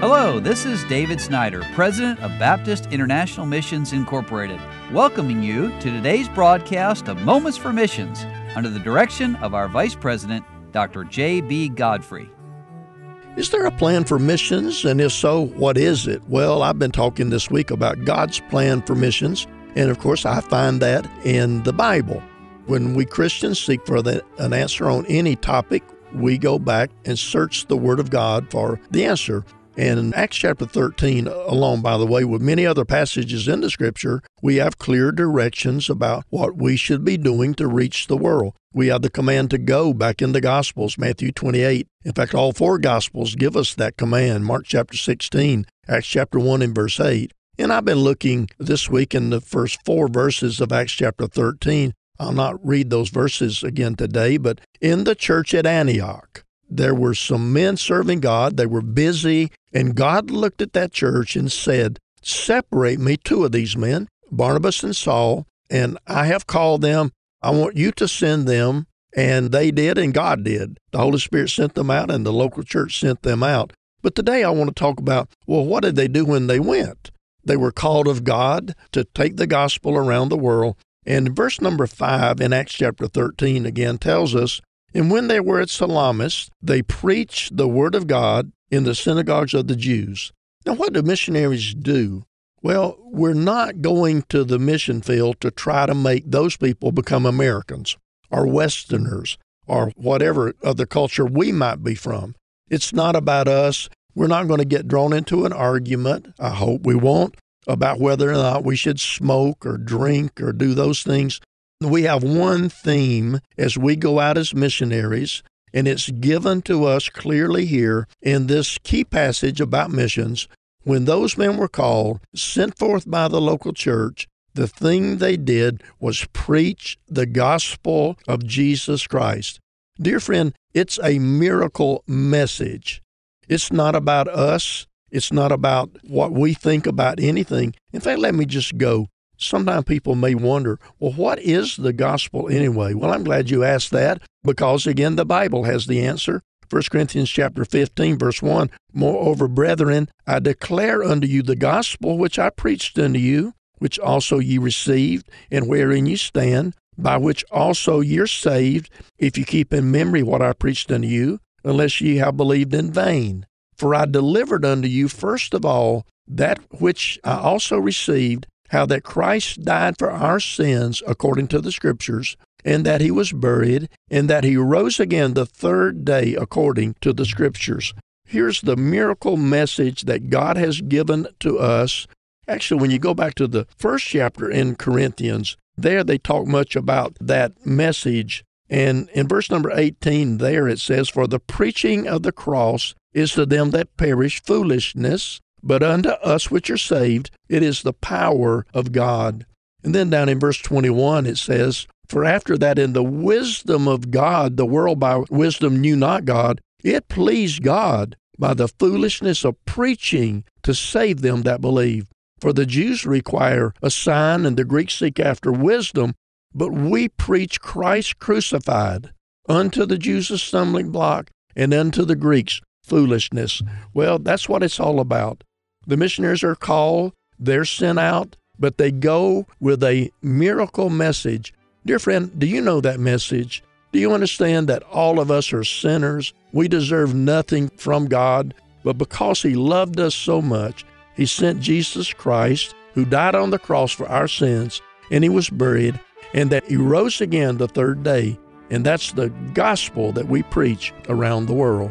Hello, this is David Snyder, President of Baptist International Missions Incorporated, welcoming you to today's broadcast of Moments for Missions under the direction of our Vice President, Dr. J.B. Godfrey. Is there a plan for missions? And if so, what is it? Well, I've been talking this week about God's plan for missions. And of course, I find that in the Bible. When we Christians seek for an answer on any topic, we go back and search the Word of God for the answer. And in Acts chapter 13, along, by the way, with many other passages in the scripture, we have clear directions about what we should be doing to reach the world. We have the command to go back in the Gospels, Matthew 28. In fact, all four Gospels give us that command Mark chapter 16, Acts chapter 1, and verse 8. And I've been looking this week in the first four verses of Acts chapter 13. I'll not read those verses again today, but in the church at Antioch, there were some men serving God. They were busy, and God looked at that church and said, Separate me two of these men, Barnabas and Saul, and I have called them. I want you to send them. And they did, and God did. The Holy Spirit sent them out, and the local church sent them out. But today I want to talk about well, what did they do when they went? They were called of God to take the gospel around the world. And verse number five in Acts chapter 13 again tells us and when they were at Salamis, they preached the word of God in the synagogues of the Jews. Now, what do missionaries do? Well, we're not going to the mission field to try to make those people become Americans or Westerners or whatever other culture we might be from. It's not about us. We're not going to get drawn into an argument, I hope we won't, about whether or not we should smoke or drink or do those things. We have one theme as we go out as missionaries, and it's given to us clearly here in this key passage about missions. When those men were called, sent forth by the local church, the thing they did was preach the gospel of Jesus Christ. Dear friend, it's a miracle message. It's not about us. It's not about what we think about anything. In fact, let me just go Sometimes people may wonder, well, what is the gospel anyway? Well, I'm glad you asked that because, again, the Bible has the answer. 1 Corinthians chapter 15, verse 1 Moreover, brethren, I declare unto you the gospel which I preached unto you, which also ye received, and wherein ye stand, by which also ye are saved, if you keep in memory what I preached unto you, unless ye have believed in vain. For I delivered unto you first of all that which I also received how that Christ died for our sins according to the Scriptures, and that he was buried, and that he rose again the third day according to the Scriptures. Here's the miracle message that God has given to us. Actually, when you go back to the first chapter in Corinthians, there they talk much about that message. And in verse number 18, there it says, For the preaching of the cross is to them that perish foolishness, but unto us which are saved, it is the power of God. And then down in verse 21, it says, For after that, in the wisdom of God, the world by wisdom knew not God, it pleased God by the foolishness of preaching to save them that believe. For the Jews require a sign, and the Greeks seek after wisdom, but we preach Christ crucified, unto the Jews a stumbling block, and unto the Greeks foolishness. Well, that's what it's all about. The missionaries are called, they're sent out, but they go with a miracle message. Dear friend, do you know that message? Do you understand that all of us are sinners? We deserve nothing from God, but because He loved us so much, He sent Jesus Christ, who died on the cross for our sins, and He was buried, and that He rose again the third day. And that's the gospel that we preach around the world.